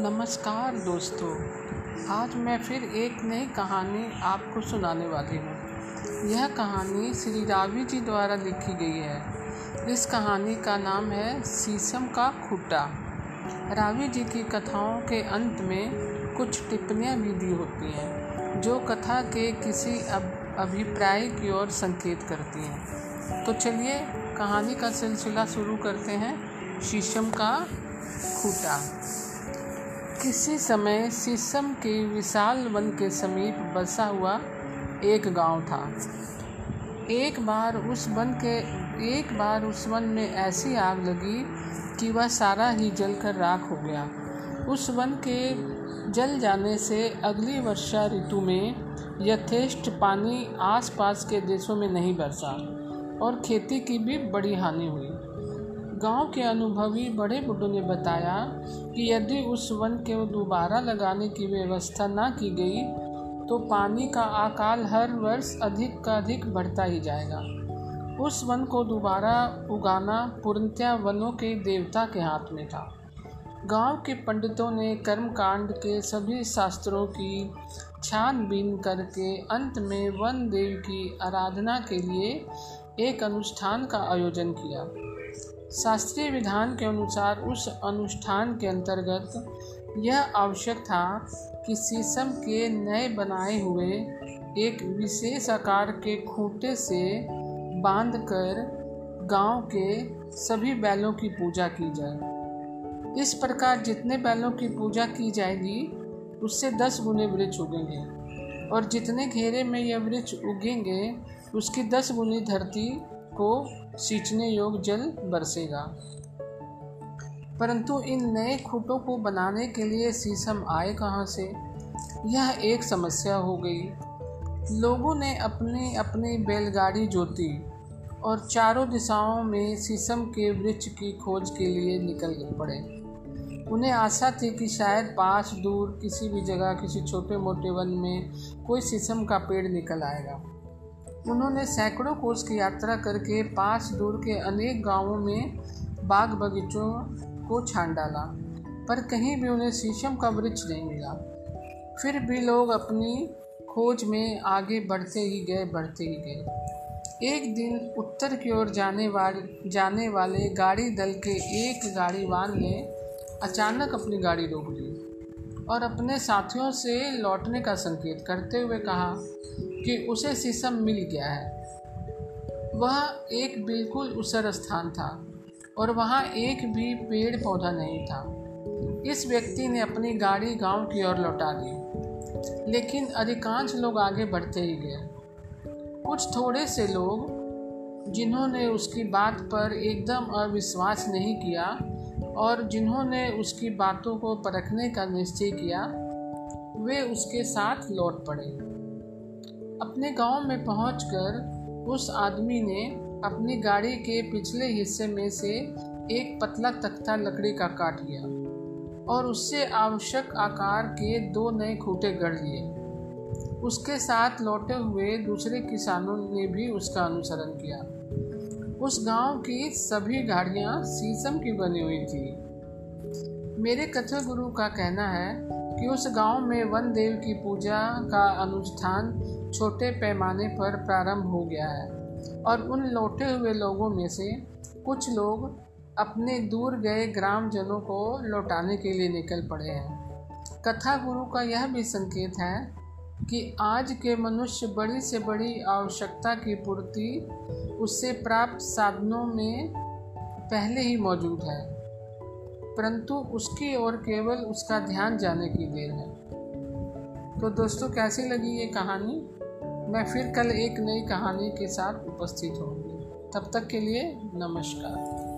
नमस्कार दोस्तों, आज मैं फिर एक नई कहानी आपको सुनाने वाली हूँ। यह कहानी श्री रावी जी द्वारा लिखी गई है। इस कहानी का नाम है शीशम का खूटा। रावी जी की कथाओं के अंत में कुछ टिप्पणियाँ भी दी होती हैं, जो कथा के किसी अब अभिप्राय की ओर संकेत करती हैं। तो चलिए कहानी का सिलसिला शुरू करते हैं शीशम का खूटा। किसी समय शीशम के विशाल वन के समीप बसा हुआ एक गाँव था। एक बार उस वन के, एक बार उस वन में ऐसी आग लगी कि वह सारा ही जलकर राख हो गया। उस वन के जल जाने से अगली वर्षा ऋतु में यथेष्ट पानी आसपास के देशों में नहीं बरसा और खेती की भी बड़ी हानि हुई। गाँव के अनुभवी बड़े बुढ़ों ने बताया कि यदि उस वन के दोबारा लगाने की व्यवस्था न की गई तो पानी का आकाल हर वर्ष अधिक का अधिक बढ़ता ही जाएगा। उस वन को दोबारा उगाना पूर्णतया वनों के देवता के हाथ में था। गाँव के पंडितों ने कर्मकांड के सभी शास्त्रों की छानबीन करके अंत में वन देव की आराधना के लिए एक अनुष्ठान का आयोजन किया। शास्त्रीय विधान के अनुसार उस अनुष्ठान के अंतर्गत यह आवश्यक था कि शीशम के नए बनाए हुए एक विशेष आकार के खूंटे से बांधकर गाँव के सभी बैलों की पूजा की जाए। इस प्रकार जितने बैलों की पूजा की जाएगी, उससे दस गुने वृक्ष उगेंगे। और जितने घेरे में यह वृक्ष उगेंगे, उसकी दस गुनी धरती को सींचने योग्य जल बरसेगा। परंतु इन नए खूटों को बनाने के लिए शीशम आए कहाँ से? यह एक समस्या हो गई। लोगों ने अपनी अपनी बैलगाड़ी जोती और चारों दिशाओं में शीशम के वृक्ष की खोज के लिए निकल पड़े। उन्हें आशा थी कि शायद पास, दूर, किसी भी जगह, किसी छोटे मोटे वन में कोई शीशम का पेड़ निकल आएगा। उन्होंने सैकड़ों कोस की यात्रा करके पास दूर के अनेक गाँवों में बाग बगीचों को छान डाला, पर कहीं भी उन्हें शीशम का वृक्ष नहीं मिला। फिर भी लोग अपनी खोज में आगे बढ़ते ही गए, बढ़ते ही गए। एक दिन उत्तर की ओर जाने वाले जाने वाले गाड़ी दल के एक गाड़ीवान ने अचानक अपनी गाड़ी रोक ली और अपने साथियों से लौटने का संकेत करते हुए कहा कि उसे शीशम मिल गया है। वह एक बिल्कुल उसर स्थान था और वहाँ एक भी पेड़ पौधा नहीं था। इस व्यक्ति ने अपनी गाड़ी गाँव की ओर लौटा दी, लेकिन अधिकांश लोग आगे बढ़ते ही गए। कुछ थोड़े से लोग, जिन्होंने उसकी बात पर एकदम अविश्वास नहीं किया और जिन्होंने उसकी बातों को परखने का निश्चय किया, वे उसके साथ लौट पड़े। अपने गाँव में पहुंचकर उस आदमी ने अपनी गाड़ी के पिछले हिस्से में से एक पतला तख्ता लकड़ी का काट लिया और उससे आवश्यक आकार के दो नए खूटे गढ़ लिए। उसके साथ लौटे हुए दूसरे किसानों ने भी उसका अनुसरण किया। उस गाँव की सभी गाड़ियाँ शीशम की बनी हुई थी। मेरे कथा गुरु का कहना है कि उस गाँव में वन देव की पूजा का अनुष्ठान छोटे पैमाने पर प्रारंभ हो गया है और उन लौटे हुए लोगों में से कुछ लोग अपने दूर गए ग्रामजनों को लौटाने के लिए निकल पड़े हैं। कथा गुरु का यह भी संकेत है कि आज के मनुष्य बड़ी से बड़ी आवश्यकता की पूर्ति, उससे प्राप्त साधनों में पहले ही मौजूद है। परंतु उसकी ओर केवल उसका ध्यान जाने की देर है। तो दोस्तों, कैसी लगी ये कहानी? मैं फिर कल एक नई कहानी के साथ उपस्थित होंगी तब तक के लिए नमस्कार।